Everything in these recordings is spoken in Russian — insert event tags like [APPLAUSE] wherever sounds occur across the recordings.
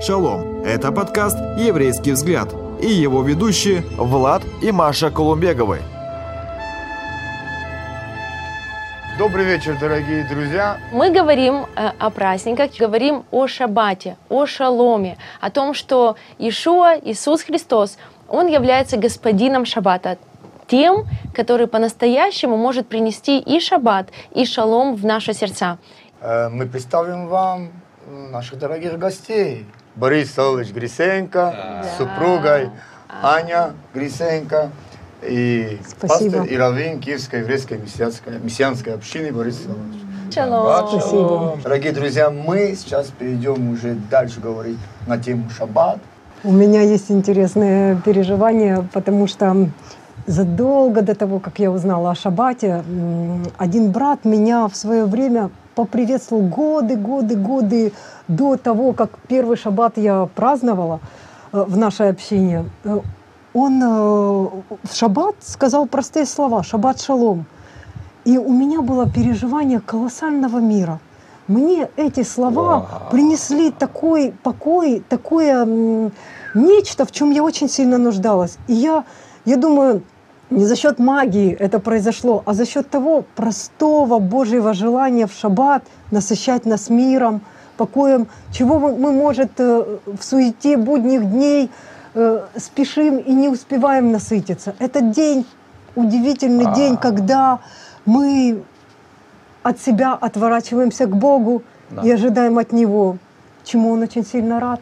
Шалом! Это подкаст «Еврейский взгляд» и его ведущие Влад и Маша Колумбеговы. Добрый вечер, дорогие друзья. Мы говорим э, о праздниках, говорим о шаббате, о шаломе, о том, что Ишуа, Иисус Христос, Он является господином шаббата, тем, который по-настоящему может принести и шаббат, и шалом в наши сердца. Э, Мы представим вам наших дорогих гостей. Борис Солович Грисенко с супругой Аня Грисенко и Спасибо. пастор и раввин Киевской еврейской мессианской, мессианской общины Борис Солович. Шалом. Спасибо. Дорогие друзья, мы сейчас перейдем уже дальше говорить на тему шаббат. У меня есть интересное переживание, потому что задолго до того, как я узнала о шаббате, один брат меня в свое время поприветствовал годы, годы, годы до того, как первый шаббат я праздновала э, в нашей общине. Э, Он э, в шаббат сказал простые слова «шаббат шалом». И у меня было переживание колоссального мира. Мне эти слова принесли такой покой, такое нечто, в чем я очень сильно нуждалась. И я, я думаю, не за счет магии это произошло, а за счет того простого Божьего желания в шаббат насыщать нас миром, покоем, чего мы, может, э, в суете будних дней э, спешим и не успеваем насытиться. Это день, удивительный день, когда мы от себя отворачиваемся к Богу и ожидаем от Него, чему Он очень сильно рад.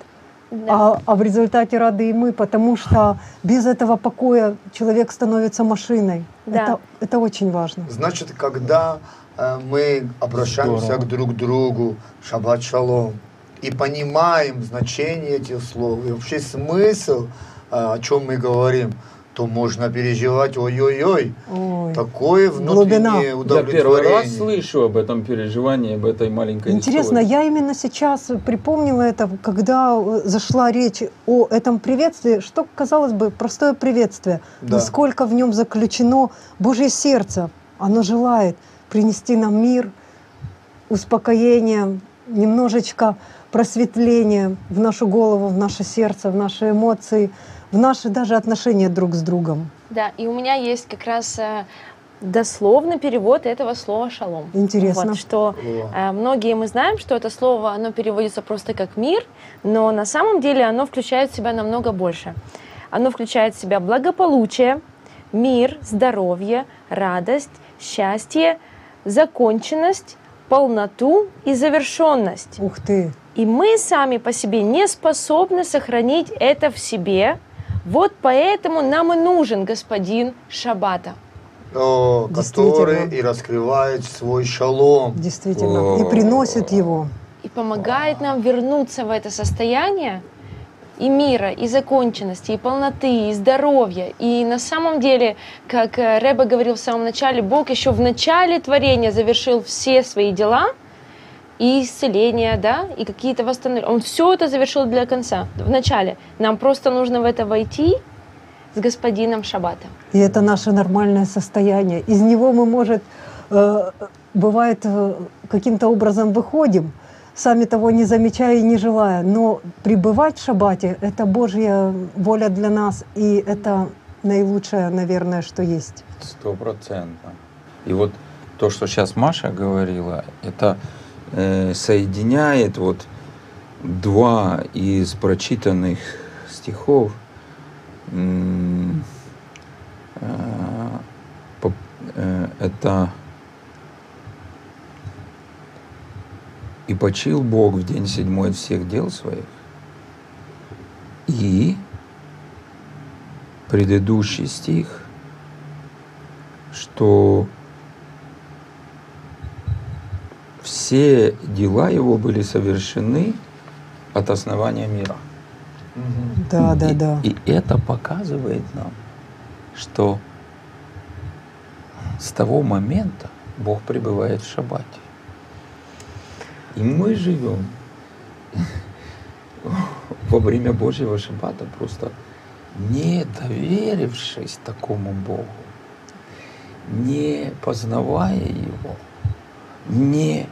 А, а в результате рады и мы, потому что без этого покоя человек становится машиной. Да. Это, это очень важно. Значит, когда э, мы обращаемся к друг другу, шаббат шалом, и понимаем значение этих слов, и вообще смысл, э, о чем мы говорим, то можно переживать, ой-ой-ой, Ой. такое Глубина. внутреннее Я удовлетворение. первый раз слышу об этом переживании, об этой маленькой Интересно, истории. я именно сейчас припомнила это, когда э, зашла речь о этом приветствии, что, казалось бы, простое приветствие, Да. насколько в нем заключено Божье сердце. Оно желает принести нам мир, успокоение, немножечко просветления в нашу голову, в наше сердце, в наши эмоции, в наши даже отношения друг с другом. Да, и у меня есть как раз э, дословный перевод этого слова шалом. Интересно. Вот, что э, многие мы знаем, что это слово, оно переводится просто как мир, но на самом деле оно включает в себя намного больше. Оно включает в себя благополучие, мир, здоровье, радость, счастье, законченность, полноту и завершенность. Ух ты! И мы сами по себе не способны сохранить это в себе. Вот поэтому нам и нужен господин Шаббата. О, который и раскрывает свой шалом. Действительно. И приносит его. И помогает нам вернуться в это состояние и мира, и законченности, и полноты, и здоровья. И на самом деле, как э, Рэба говорил в самом начале, Бог еще в начале творения завершил все свои дела, и исцеление, да, и какие-то восстановления. Он все это завершил для конца, в начале. Нам просто нужно в это войти с господином Шаббата. И это наше нормальное состояние. Из него мы, может, э, бывает, э, каким-то образом выходим, сами того не замечая и не желая. Но пребывать в шаббате — это Божья воля для нас, и это наилучшее, наверное, что есть. Стопроцентно. И вот то, что сейчас Маша говорила, это соединяет вот два из прочитанных стихов. Э, э, это «И почил Бог в день седьмой от всех дел своих, и предыдущий стих, что все дела его были совершены от основания мира. Да, да, и, да. и это показывает нам, что с того момента Бог пребывает в шаббате. И мы живем [LAUGHS] во время Божьего шаббата просто не доверившись такому Богу, не познавая Его, не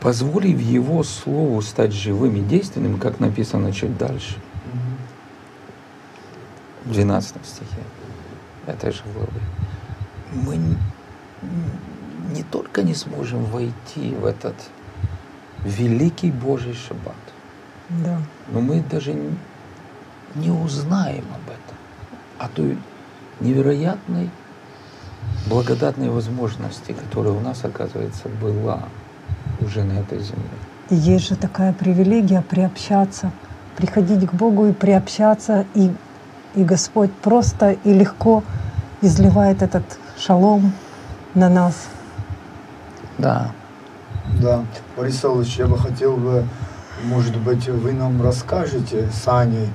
позволив Его Слову стать живым и действенным, как написано чуть дальше, в 12 стихе. Этой же главы, мы не только не сможем войти в этот великий Божий шаббат, Да. но мы даже не узнаем об этом, о той невероятной благодатной возможности, которая у нас, оказывается, была уже на этой земле. И есть же такая привилегия приобщаться, приходить к Богу и приобщаться, и, и Господь просто и легко изливает этот шалом на нас. Да. Да, Борис Савлович, я бы хотел бы, может быть, вы нам расскажете с Аней.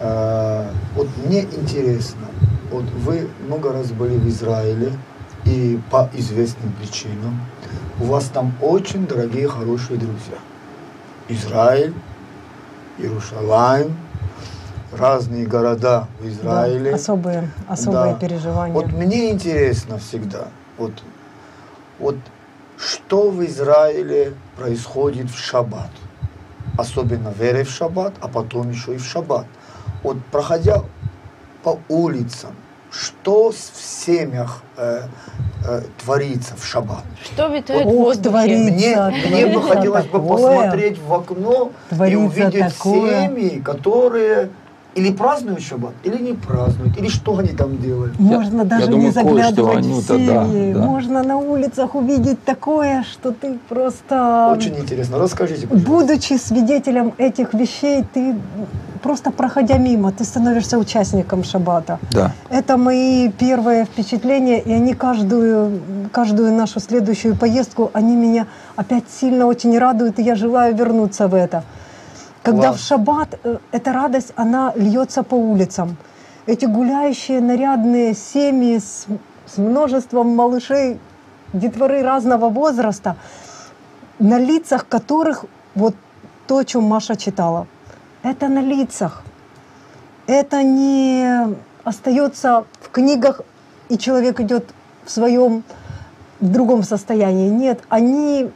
э, вот мне интересно, вот вы много раз были в Израиле, и по известным причинам у вас там очень дорогие, хорошие друзья. Израиль, Иерусалим, разные города в Израиле. Да, особые, особые Да. переживания. Вот мне интересно всегда, вот, вот что в Израиле происходит в шаббат, особенно в Эре в шаббат, а потом еще и в шаббат. Вот проходя по улицам, что с- в семьях э, э, творится в шаббат? Что витает в Ох, воздухе? творит. Мне, Творится мне бы хотелось бы такое. посмотреть в окно и Творится увидеть такое. семьи, которые или празднуют шаббат, или не празднуют, или что они там делают. Можно я даже думаю, не заглядывать в Анюта, да, семьи. да. Можно на улицах увидеть такое, что ты просто... Очень интересно. Расскажите, пожалуйста. Будучи свидетелем этих вещей, ты просто проходя мимо, ты становишься участником шаббата. Да. Это мои первые впечатления, и они каждую, каждую нашу следующую поездку, они меня опять сильно очень радуют, и я желаю вернуться в это. Когда Класс. в шаббат э, эта радость, она льется по улицам. Эти гуляющие нарядные семьи с, с множеством малышей, детворы разного возраста, на лицах которых вот то, о чем Маша читала, это на лицах. Это не остается в книгах, и человек идет в своем, в другом состоянии. Нет, они...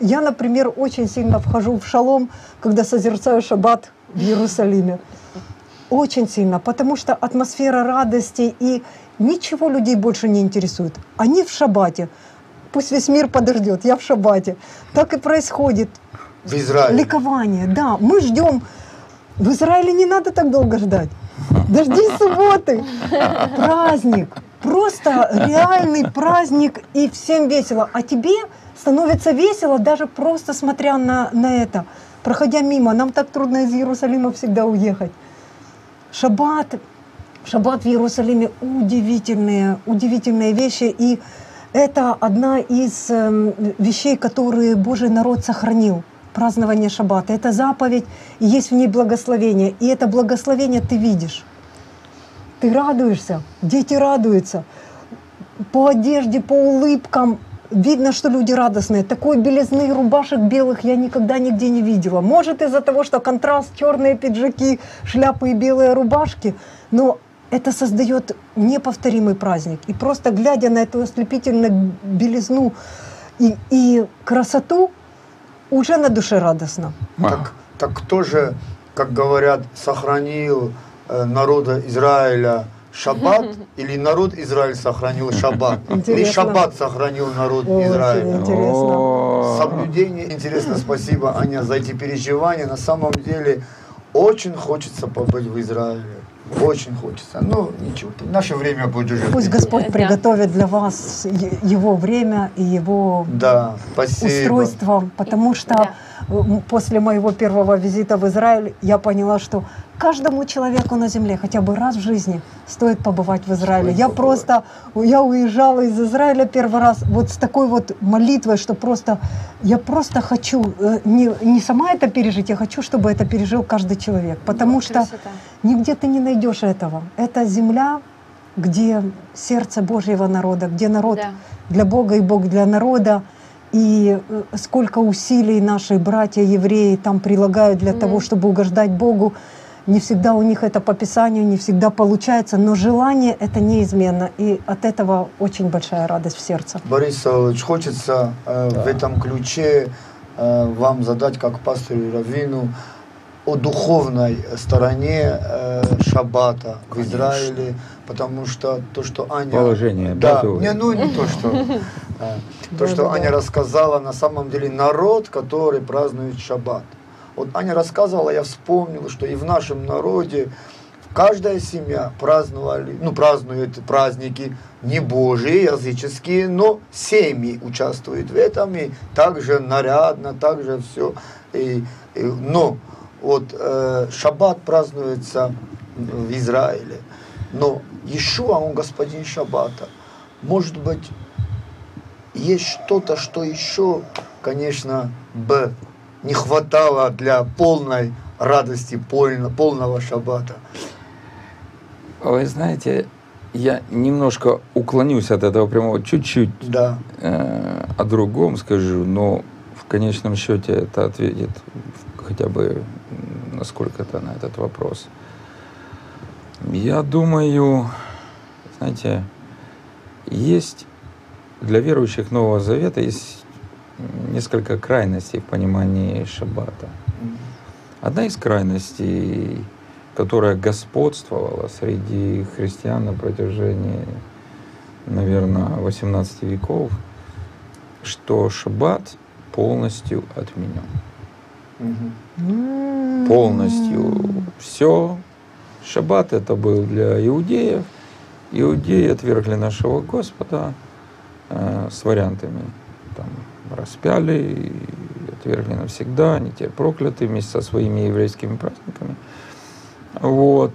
Я, например, очень сильно вхожу в шалом, когда созерцаю шаббат в Иерусалиме. Очень сильно, потому что атмосфера радости и ничего людей больше не интересует. Они в шаббате. Пусть весь мир подождет, я в шаббате. Так и происходит. В Израиле. Ликование, да. Мы ждем. В Израиле не надо так долго ждать. Дождись субботы. Праздник. Просто реальный праздник, и всем весело. А тебе становится весело, даже просто смотря на, на это. Проходя мимо, нам так трудно из Иерусалима всегда уехать. Шаббат, шаббат в Иерусалиме удивительные, удивительные вещи. И это одна из эм, вещей, которые Божий народ сохранил. Празднование шаббата. Это заповедь, и есть в ней благословение. И это благословение ты видишь. Ты радуешься, дети радуются. По одежде, по улыбкам видно, что люди радостные. Такой белизны рубашек белых я никогда нигде не видела. Может из-за того, что контраст, черные пиджаки, шляпы и белые рубашки, но это создает неповторимый праздник. И просто глядя на эту ослепительную белизну и, и красоту, уже на душе радостно. Так, так кто же, как говорят, сохранил э, народа Израиля шаббат, [LAUGHS] или народ Израиль сохранил шаббат, или шаббат сохранил народ Очень Израиля. интересно. Соблюдение. Интересно, спасибо, Аня, за эти переживания. На самом деле, очень хочется побыть в Израиле. Очень хочется. Ну, ничего, наше время будет уже. Пусть. Господь Да. приготовит для вас его время и его Да, спасибо. устройство, потому что Да. после моего первого визита в Израиль я поняла, что каждому человеку на земле хотя бы раз в жизни стоит побывать в Израиле. Стоит Я побывать. просто, я уезжала из Израиля первый раз вот с такой вот молитвой, что просто, я просто хочу э, не, не сама это пережить, я хочу, чтобы это пережил каждый человек, потому что Красота. Нигде ты не найдешь этого. Это земля, где сердце Божьего народа, где народ Да. для Бога и Бог для народа. И э, сколько усилий наши братья евреи там прилагают для Мгм. того, чтобы угождать Богу. Не всегда у них это по Писанию, не всегда получается, но желание это неизменно. И от этого очень большая радость в сердце. Борис Савлович, хочется э, в этом ключе э, вам задать, как пастору Равину, о духовной стороне э, шаббата в Израиле, потому что то, что Аня... Положение, да, да, не, ну не то, что... э, То, что. Аня рассказала, на самом деле народ, который празднует шаббат. Вот Аня рассказывала, я вспомнил, что и в нашем народе каждая семья праздновали, ну, празднует праздники не божьи, языческие, но семьи участвуют в этом, и также нарядно, также все. И, и- но вот э, шаббат празднуется в Израиле, но Иешуа, он господин шаббата. Может быть, есть что-то, что еще, конечно, бы не хватало для полной радости, полно- полного шаббата. Вы знаете, я немножко уклонюсь от этого прямого, чуть-чуть Да. э, о другом скажу, но в конечном счете это ответит хотя бы насколько-то на этот вопрос. Я думаю, знаете, есть для верующих Нового Завета есть несколько крайностей в понимании шаббата. Одна из крайностей, которая господствовала среди христиан на протяжении, наверное, 18 веков, что шаббат полностью отменен. Полностью все. Шаббат это был для иудеев. Иудеи отвергли нашего Господа э, с вариантами. Там, распяли, и отвергли навсегда, они теперь прокляты вместе со своими еврейскими праздниками. Вот.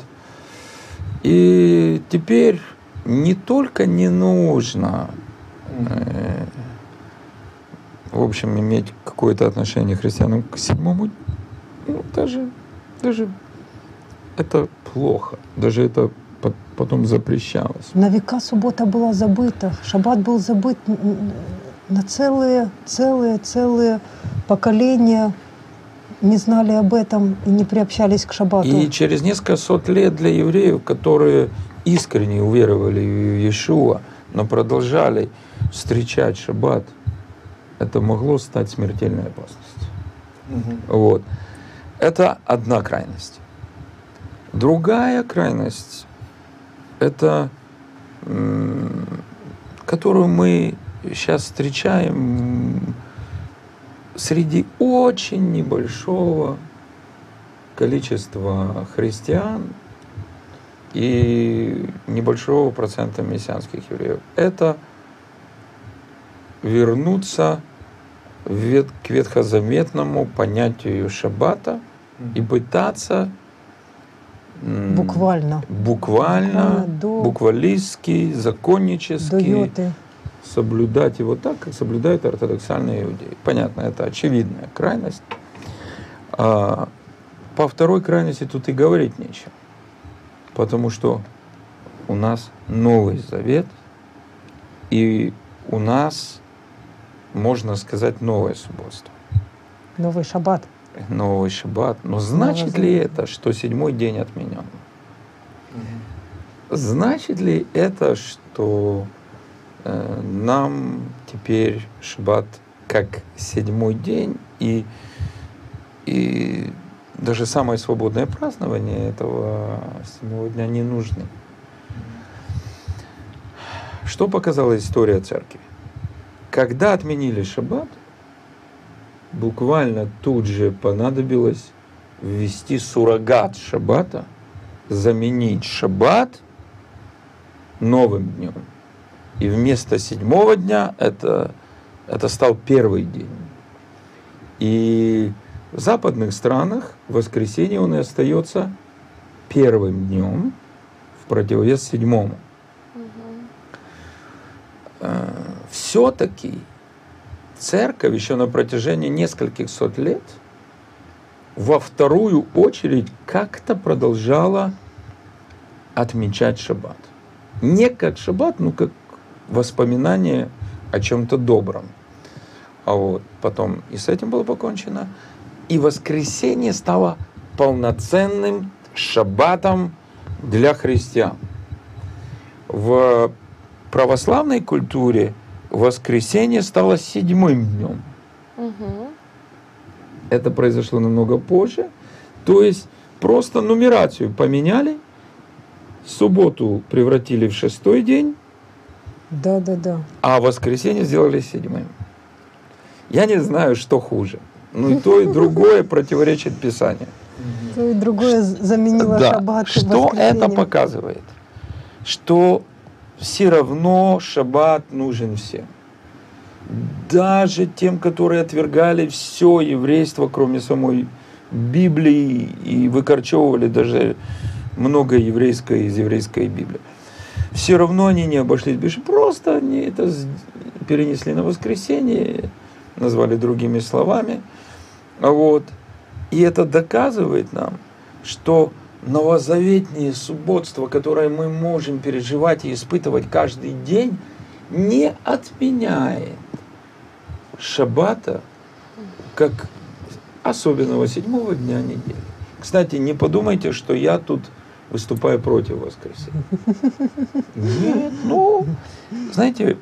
И теперь не только не нужно э, в общем, иметь какое-то отношение христианам к седьмому, ну, даже, даже это плохо. Даже это по- потом запрещалось. На века суббота была забыта, шаббат был забыт на целые, целые, целые поколения не знали об этом и не приобщались к шаббату. И через несколько сот лет для евреев, которые искренне уверовали в Иешуа, но продолжали встречать шаббат, это могло стать смертельной опасностью. Мгм. Вот. Это одна крайность. Другая крайность – это, которую мы сейчас встречаем среди очень небольшого количества христиан и небольшого процента мессианских евреев. Это вернуться к ветхозаветному понятию шаббата и пытаться Буквально. буквально, Буквально до- буквалистски, До законнически йоты. Соблюдать его так, как соблюдают ортодоксальные иудеи. Понятно, это очевидная крайность. А, по второй крайности тут и говорить нечего. Потому что у нас Новый Завет, и у нас, можно сказать, новое субботство. Новый шаббат. Новый шаббат. Но значит ли Завета. это, что седьмой день отменен? Значит ли это, что нам теперь шаббат как седьмой день и, и даже самое свободное празднование этого седьмого дня не нужны? Что показала история церкви? Когда отменили шаббат, буквально тут же понадобилось ввести суррогат шаббата, заменить шаббат новым днем. И вместо седьмого дня это, это стал первый день. И в западных странах воскресенье он и остается первым днем в противовес седьмому. Все-таки церковь еще на протяжении нескольких сот лет во вторую очередь как-то продолжала отмечать шаббат. Не как шаббат, но как воспоминание о чем-то добром. А вот потом и с этим было покончено. И воскресенье стало полноценным шаббатом для христиан. В православной культуре воскресенье стало седьмым днем. Мгм. Это произошло намного позже. То есть просто нумерацию поменяли, субботу превратили в шестой день, Да, да, да. а воскресенье сделали седьмым. Я не знаю, что хуже. Ну и то, и другое противоречит Писанию. То и другое заменило Да. шаббат Что это показывает? Что все равно шаббат нужен всем. Даже тем, которые отвергали все еврейство, кроме самой Библии, и выкорчевывали даже много еврейской из еврейской Библии. Все равно они не обошлись без Просто они это перенесли на воскресенье, назвали другими словами. Вот. И это доказывает нам, что новозаветнее субботство, которое мы можем переживать и испытывать каждый день, не отменяет шаббата как особенного седьмого дня недели. Кстати, не подумайте, что я тут выступаю против воскресенья. Нет, ну, знаете,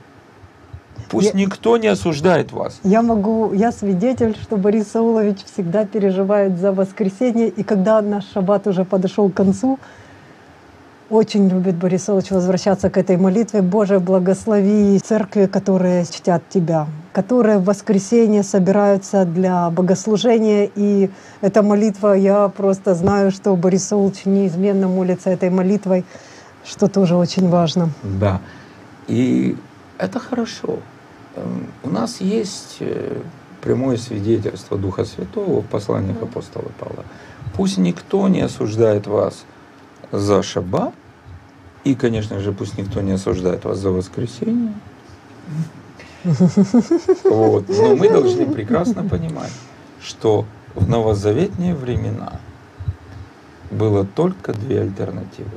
пусть Я- никто не осуждает вас. Я могу, я свидетель, что Борис Саулович всегда переживает за воскресенье, и когда наш шаббат уже подошел к концу, очень любит Борис Саулович возвращаться к этой молитве. Боже, благослови церкви, которые чтят Тебя, которые в воскресенье собираются для богослужения. И эта молитва, я просто знаю, что Борис Саулович неизменно молится этой молитвой, что тоже очень важно. Да. И это хорошо. Эм, У нас есть э, прямое свидетельство Духа Святого в посланиях апостола Павла. Пусть никто не осуждает вас за шаббат, и, конечно же, пусть никто не осуждает вас за воскресенье. Вот. Но мы должны прекрасно понимать, что в новозаветные времена было только две альтернативы.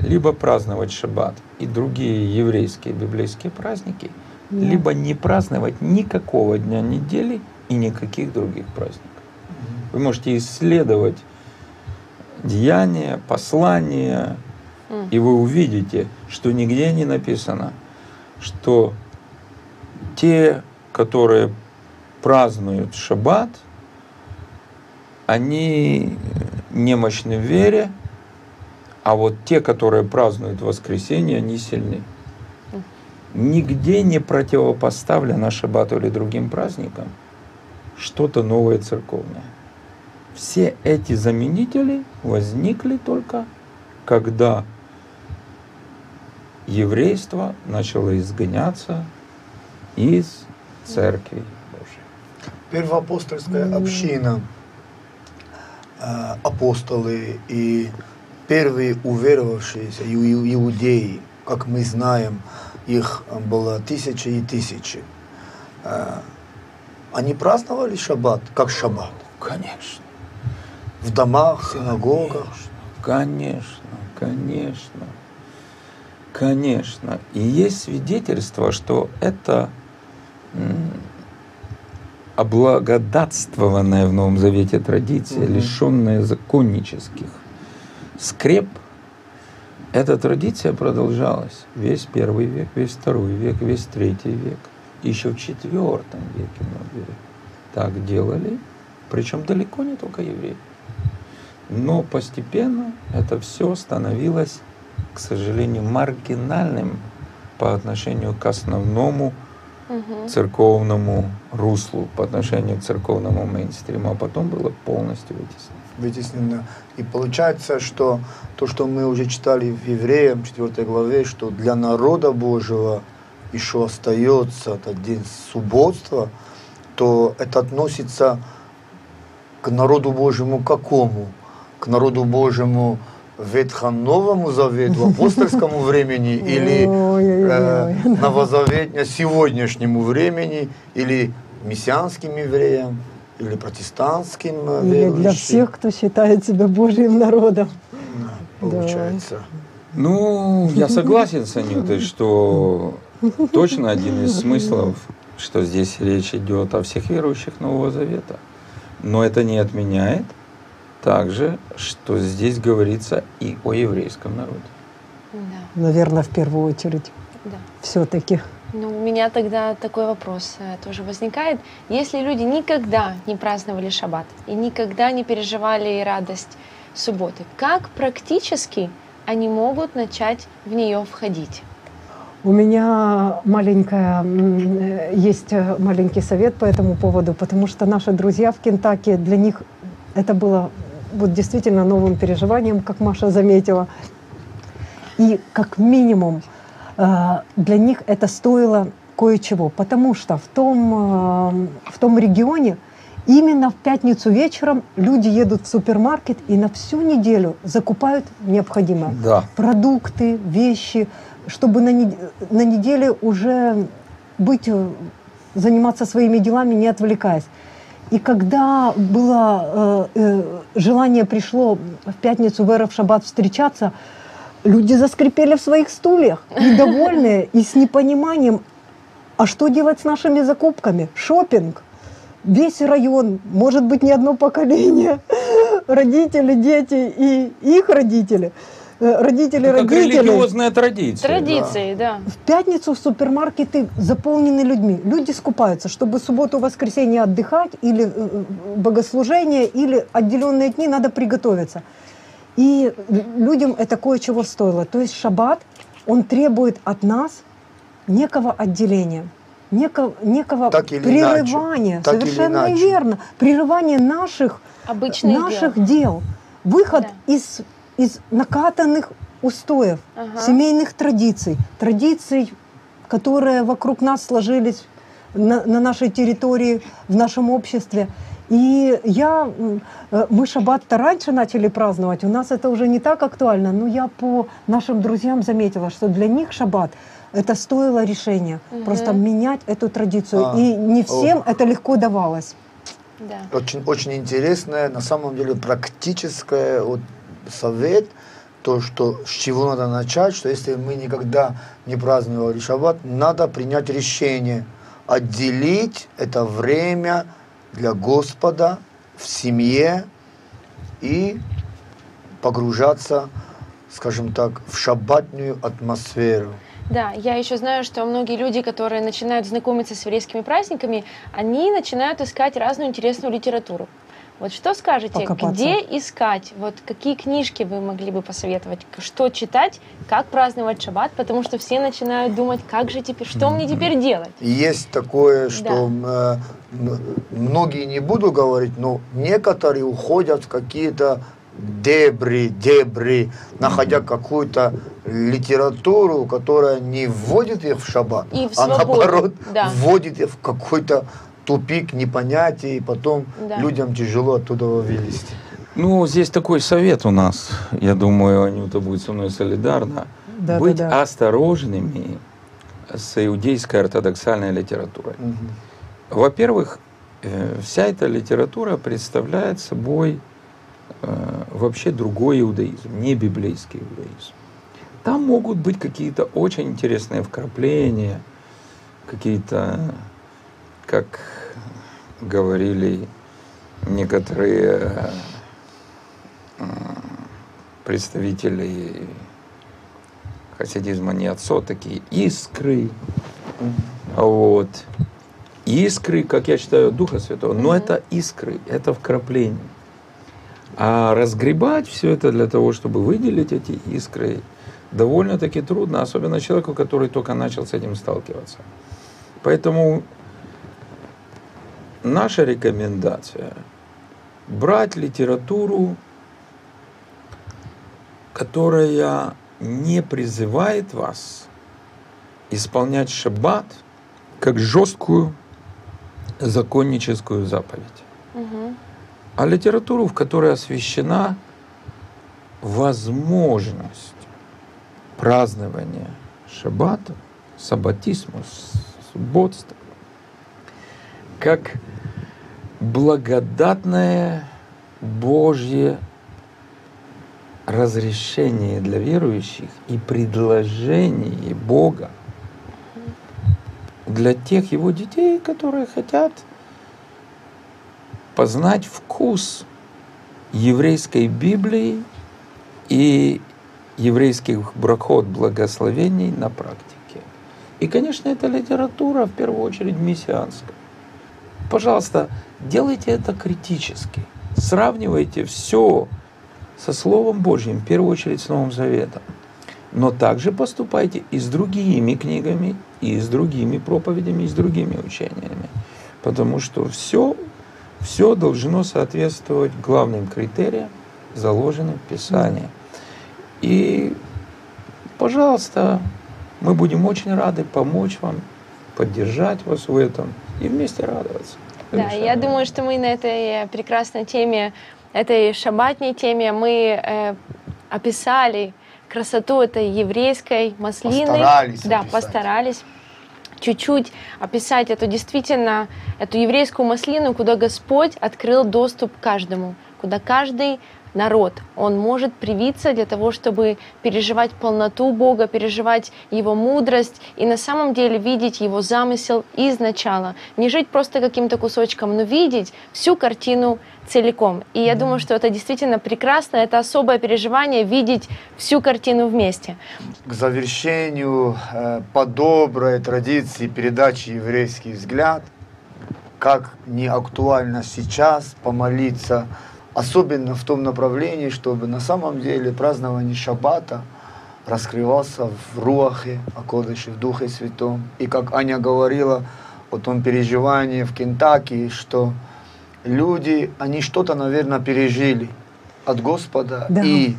Либо праздновать шаббат и другие еврейские библейские праздники, Да. либо не праздновать никакого дня недели и никаких других праздников. Вы можете исследовать деяния, послания, М. и вы увидите, что нигде не написано, что те, которые празднуют шаббат, они немощны в вере, а вот те, которые празднуют воскресенье, они сильны. Нигде не противопоставлено шаббату или другим праздникам что-то новое церковное. Все эти заменители возникли только когда еврейство начало изгоняться из церкви Божьей. Первоапостольская община, э, апостолы и первые уверовавшиеся иудеи, как мы знаем, их было тысячи и тысячи. Э, Они праздновали шаббат, как шаббат, Конечно. В домах, синагогах. Конечно, конечно, конечно. И есть свидетельство, что это облагодатствованная в Новом Завете традиция, Мгм. лишенная законнических скреп, эта традиция продолжалась весь первый век, весь второй век, весь третий век. Еще в четвертом веке многие так делали, причем далеко не только евреи. Но постепенно это все становилось, к сожалению, маргинальным по отношению к основному Мгм. церковному руслу, по отношению к церковному мейнстриму, а потом было полностью вытеснено. вытеснено. И получается, что то, что мы уже читали в Евреям 4 главе, что для народа Божьего еще остается этот день субботства, то это относится к народу Божьему какому? К народу Божьему Ветхоновому Завету, апостольскому [LAUGHS] времени или э, новозаветня сегодняшнему времени или мессианским евреям или протестантским э, Или для верующим. всех, кто считает себя Божьим народом. получается. Ну, я согласен с Анютой, что точно один из смыслов, что здесь речь идет о всех верующих Нового Завета. Но это не отменяет также, что здесь говорится и о еврейском народе. Да, Наверное, в первую очередь. да. Все-таки. Ну, у меня тогда такой вопрос э, тоже возникает. Если люди никогда не праздновали шаббат и никогда не переживали радость субботы, как практически они могут начать в нее входить? У меня маленькая, э, есть э, маленький совет по этому поводу, потому что наши друзья в Кентаки, для них это было вот действительно новым переживанием, как Маша заметила. И как минимум э, для них это стоило кое-чего, потому что в том, э, в том регионе именно в пятницу вечером люди едут в супермаркет и на всю неделю закупают необходимое Да. продукты, вещи, чтобы на, нед- на неделе уже быть, э, заниматься своими делами, не отвлекаясь. И когда было э, э, желание пришло в пятницу в Эров Шаббат встречаться, люди заскрипели в своих стульях, [LAUGHS] недовольные и с непониманием, а что делать с нашими закупками? Шопинг. Весь район, может быть, не одно поколение, [LAUGHS] родители, дети и их родители, родители Это как родителей. религиозная традиция. Традиции, да. В пятницу супермаркеты заполнены людьми. Люди скупаются, чтобы субботу, воскресенье отдыхать или э, э, богослужение, или отделенные дни надо приготовиться. И людям это кое-чего стоило. То есть шаббат, он требует от нас некого отделения, некого, некого Так или иначе. прерывания. Так или Совершенно иначе. верно. Прерывания наших Обычных наших дел. дел. Выход Да. из, из накатанных устоев, Ага. семейных традиций, традиций, которые вокруг нас сложились на, на нашей территории, в нашем обществе. И я, э, мы шаббат-то раньше начали праздновать, у нас это уже не так актуально, но я по нашим друзьям заметила, что для них шаббат это стоило решения, Мгм. просто менять эту традицию. А, И не всем это легко давалось. Да. Очень, очень интересное, на самом деле практическое вот, совет, то, что с чего надо начать, что если мы никогда не праздновали шаббат, надо принять решение отделить это время для Господа в семье и погружаться, скажем так, в шаббатную атмосферу. Да, я еще знаю, что многие люди, которые начинают знакомиться с еврейскими праздниками, они начинают искать разную интересную литературу. Вот что скажете, Покопаться. где искать, вот какие книжки вы могли бы посоветовать, что читать, как праздновать шаббат, потому что все начинают думать, как же теперь, что мне теперь делать? Есть такое, что э, м- многие не буду говорить, но некоторые уходят в какие-то дебри, дебри, находя какую-то литературу, которая не вводит их в шаббат, И в а наоборот да. вводит их в какой-то тупик непонятия, и потом Да. людям тяжело оттуда вылезти. Ну, здесь такой совет у нас. Я думаю, Анюта будет со мной солидарна. Да, Быть да, да. осторожными с иудейской ортодоксальной литературой. Мгм. Во-первых, э, вся эта литература представляет собой э, вообще другой иудаизм, не библейский иудаизм. Там могут быть какие-то очень интересные вкрапления, какие-то, как говорили некоторые э, представители хасидизма не отцо, такие искры, вот. Искры, как я считаю, Духа Святого, но это искры, это вкрапление. А разгребать все это для того, чтобы выделить эти искры, довольно-таки трудно, особенно человеку, который только начал с этим сталкиваться. Поэтому наша рекомендация – брать литературу, которая не призывает вас исполнять шаббат как жесткую законническую заповедь, Мгм. а литературу, в которой освящена возможность празднования шаббата, саббатизма, с- субботства, как благодатное Божье разрешение для верующих и предложение Бога для тех его детей, которые хотят познать вкус еврейской Библии и еврейских брахот благословений на практике. И, конечно, это литература, в первую очередь, мессианская. Пожалуйста, делайте это критически. Сравнивайте все со Словом Божьим, в первую очередь с Новым Заветом. Но также поступайте и с другими книгами, и с другими проповедями, и с другими учениями. Потому что все, все должно соответствовать главным критериям, заложенным в Писании. И, пожалуйста, мы будем очень рады помочь вам, поддержать вас в этом и вместе радоваться. Да, я думаю, что мы на этой прекрасной теме, этой шабатней теме, мы э, описали красоту этой еврейской маслины. Постарались Да, описать. постарались чуть-чуть описать эту действительно, эту еврейскую маслину, куда Господь открыл доступ каждому, куда каждый народ, он может привиться для того, чтобы переживать полноту Бога, переживать Его мудрость и на самом деле видеть Его замысел изначала. Не жить просто каким-то кусочком, но видеть всю картину целиком. И я думаю, что это действительно прекрасно, это особое переживание видеть всю картину вместе. К завершению э, по доброй традиции передачи «Еврейский взгляд», как не актуально сейчас помолиться, особенно в том направлении, чтобы на самом деле празднование Шаббата раскрывался в Руахе, Акодыше, в Духе Святом. И как Аня говорила о том переживании в Кентаки, что люди, они что-то, наверное, пережили от Господа. Да. И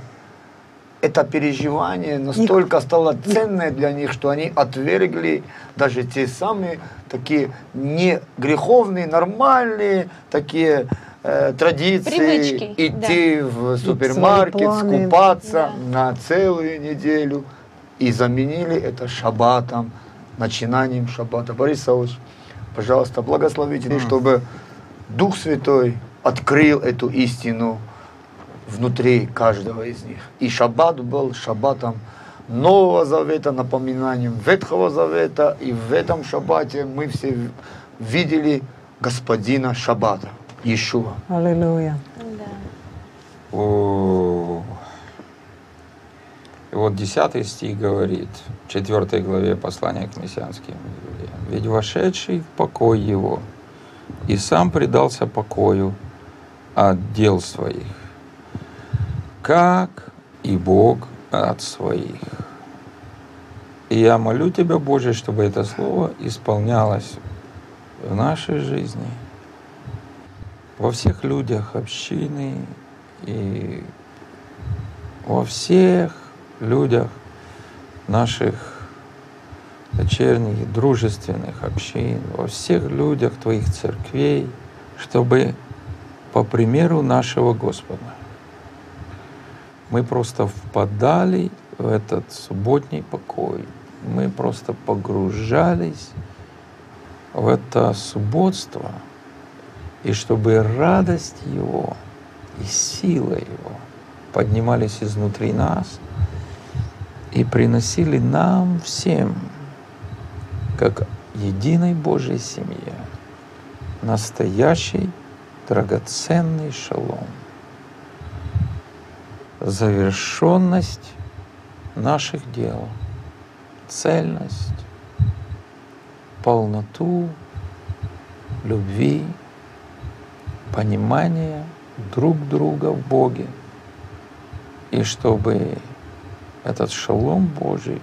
это переживание настолько стало ценное для них, что они отвергли даже те самые такие не греховные, нормальные такие традиции, Привычки, идти в супермаркет, планы. скупаться Да. на целую неделю и заменили это шаббатом, начинанием шаббата. Борис Саулович, пожалуйста, благословите, чтобы Дух Святой открыл эту истину внутри каждого из них. И шаббат был шаббатом Нового Завета, напоминанием Ветхого Завета. И в этом шаббате мы все видели Господина шаббата, Иешуа. Аллилуйя. О. И вот 10 стих говорит, в 4 главе послания к мессианским евреям. «Ведь вошедший в покой его и сам предался покою от дел своих, как и Бог от своих». И я молю Тебя, Боже, чтобы это слово исполнялось в нашей жизни, во всех людях общины и во всех людях наших дочерних, дружественных общин, во всех людях Твоих церквей, чтобы по примеру нашего Господа мы просто впадали в этот субботний покой, мы просто погружались в это субботство, и чтобы радость Его и сила Его поднимались изнутри нас и приносили нам всем, как единой Божьей семье, настоящий драгоценный шалом, завершенность наших дел, цельность, полноту любви, понимание друг друга в Боге. И чтобы этот шалом Божий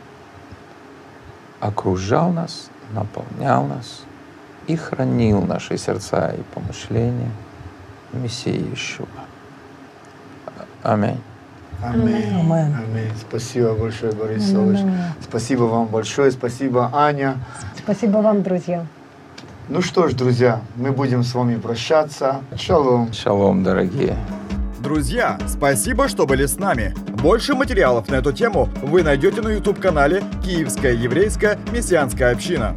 окружал нас, наполнял нас и хранил наши сердца и помышления Мессии Иешуа. Аминь. Аминь. Аминь. Аминь. Спасибо большое, Борис Саулович. Аллилуйя. Спасибо вам большое. Спасибо, Аня. Спасибо вам, друзья. Ну что ж, друзья, мы будем с вами прощаться. Шалом. Шалом, дорогие. Друзья, спасибо, что были с нами. Больше материалов на эту тему вы найдете на YouTube-канале «Киевская еврейская мессианская община».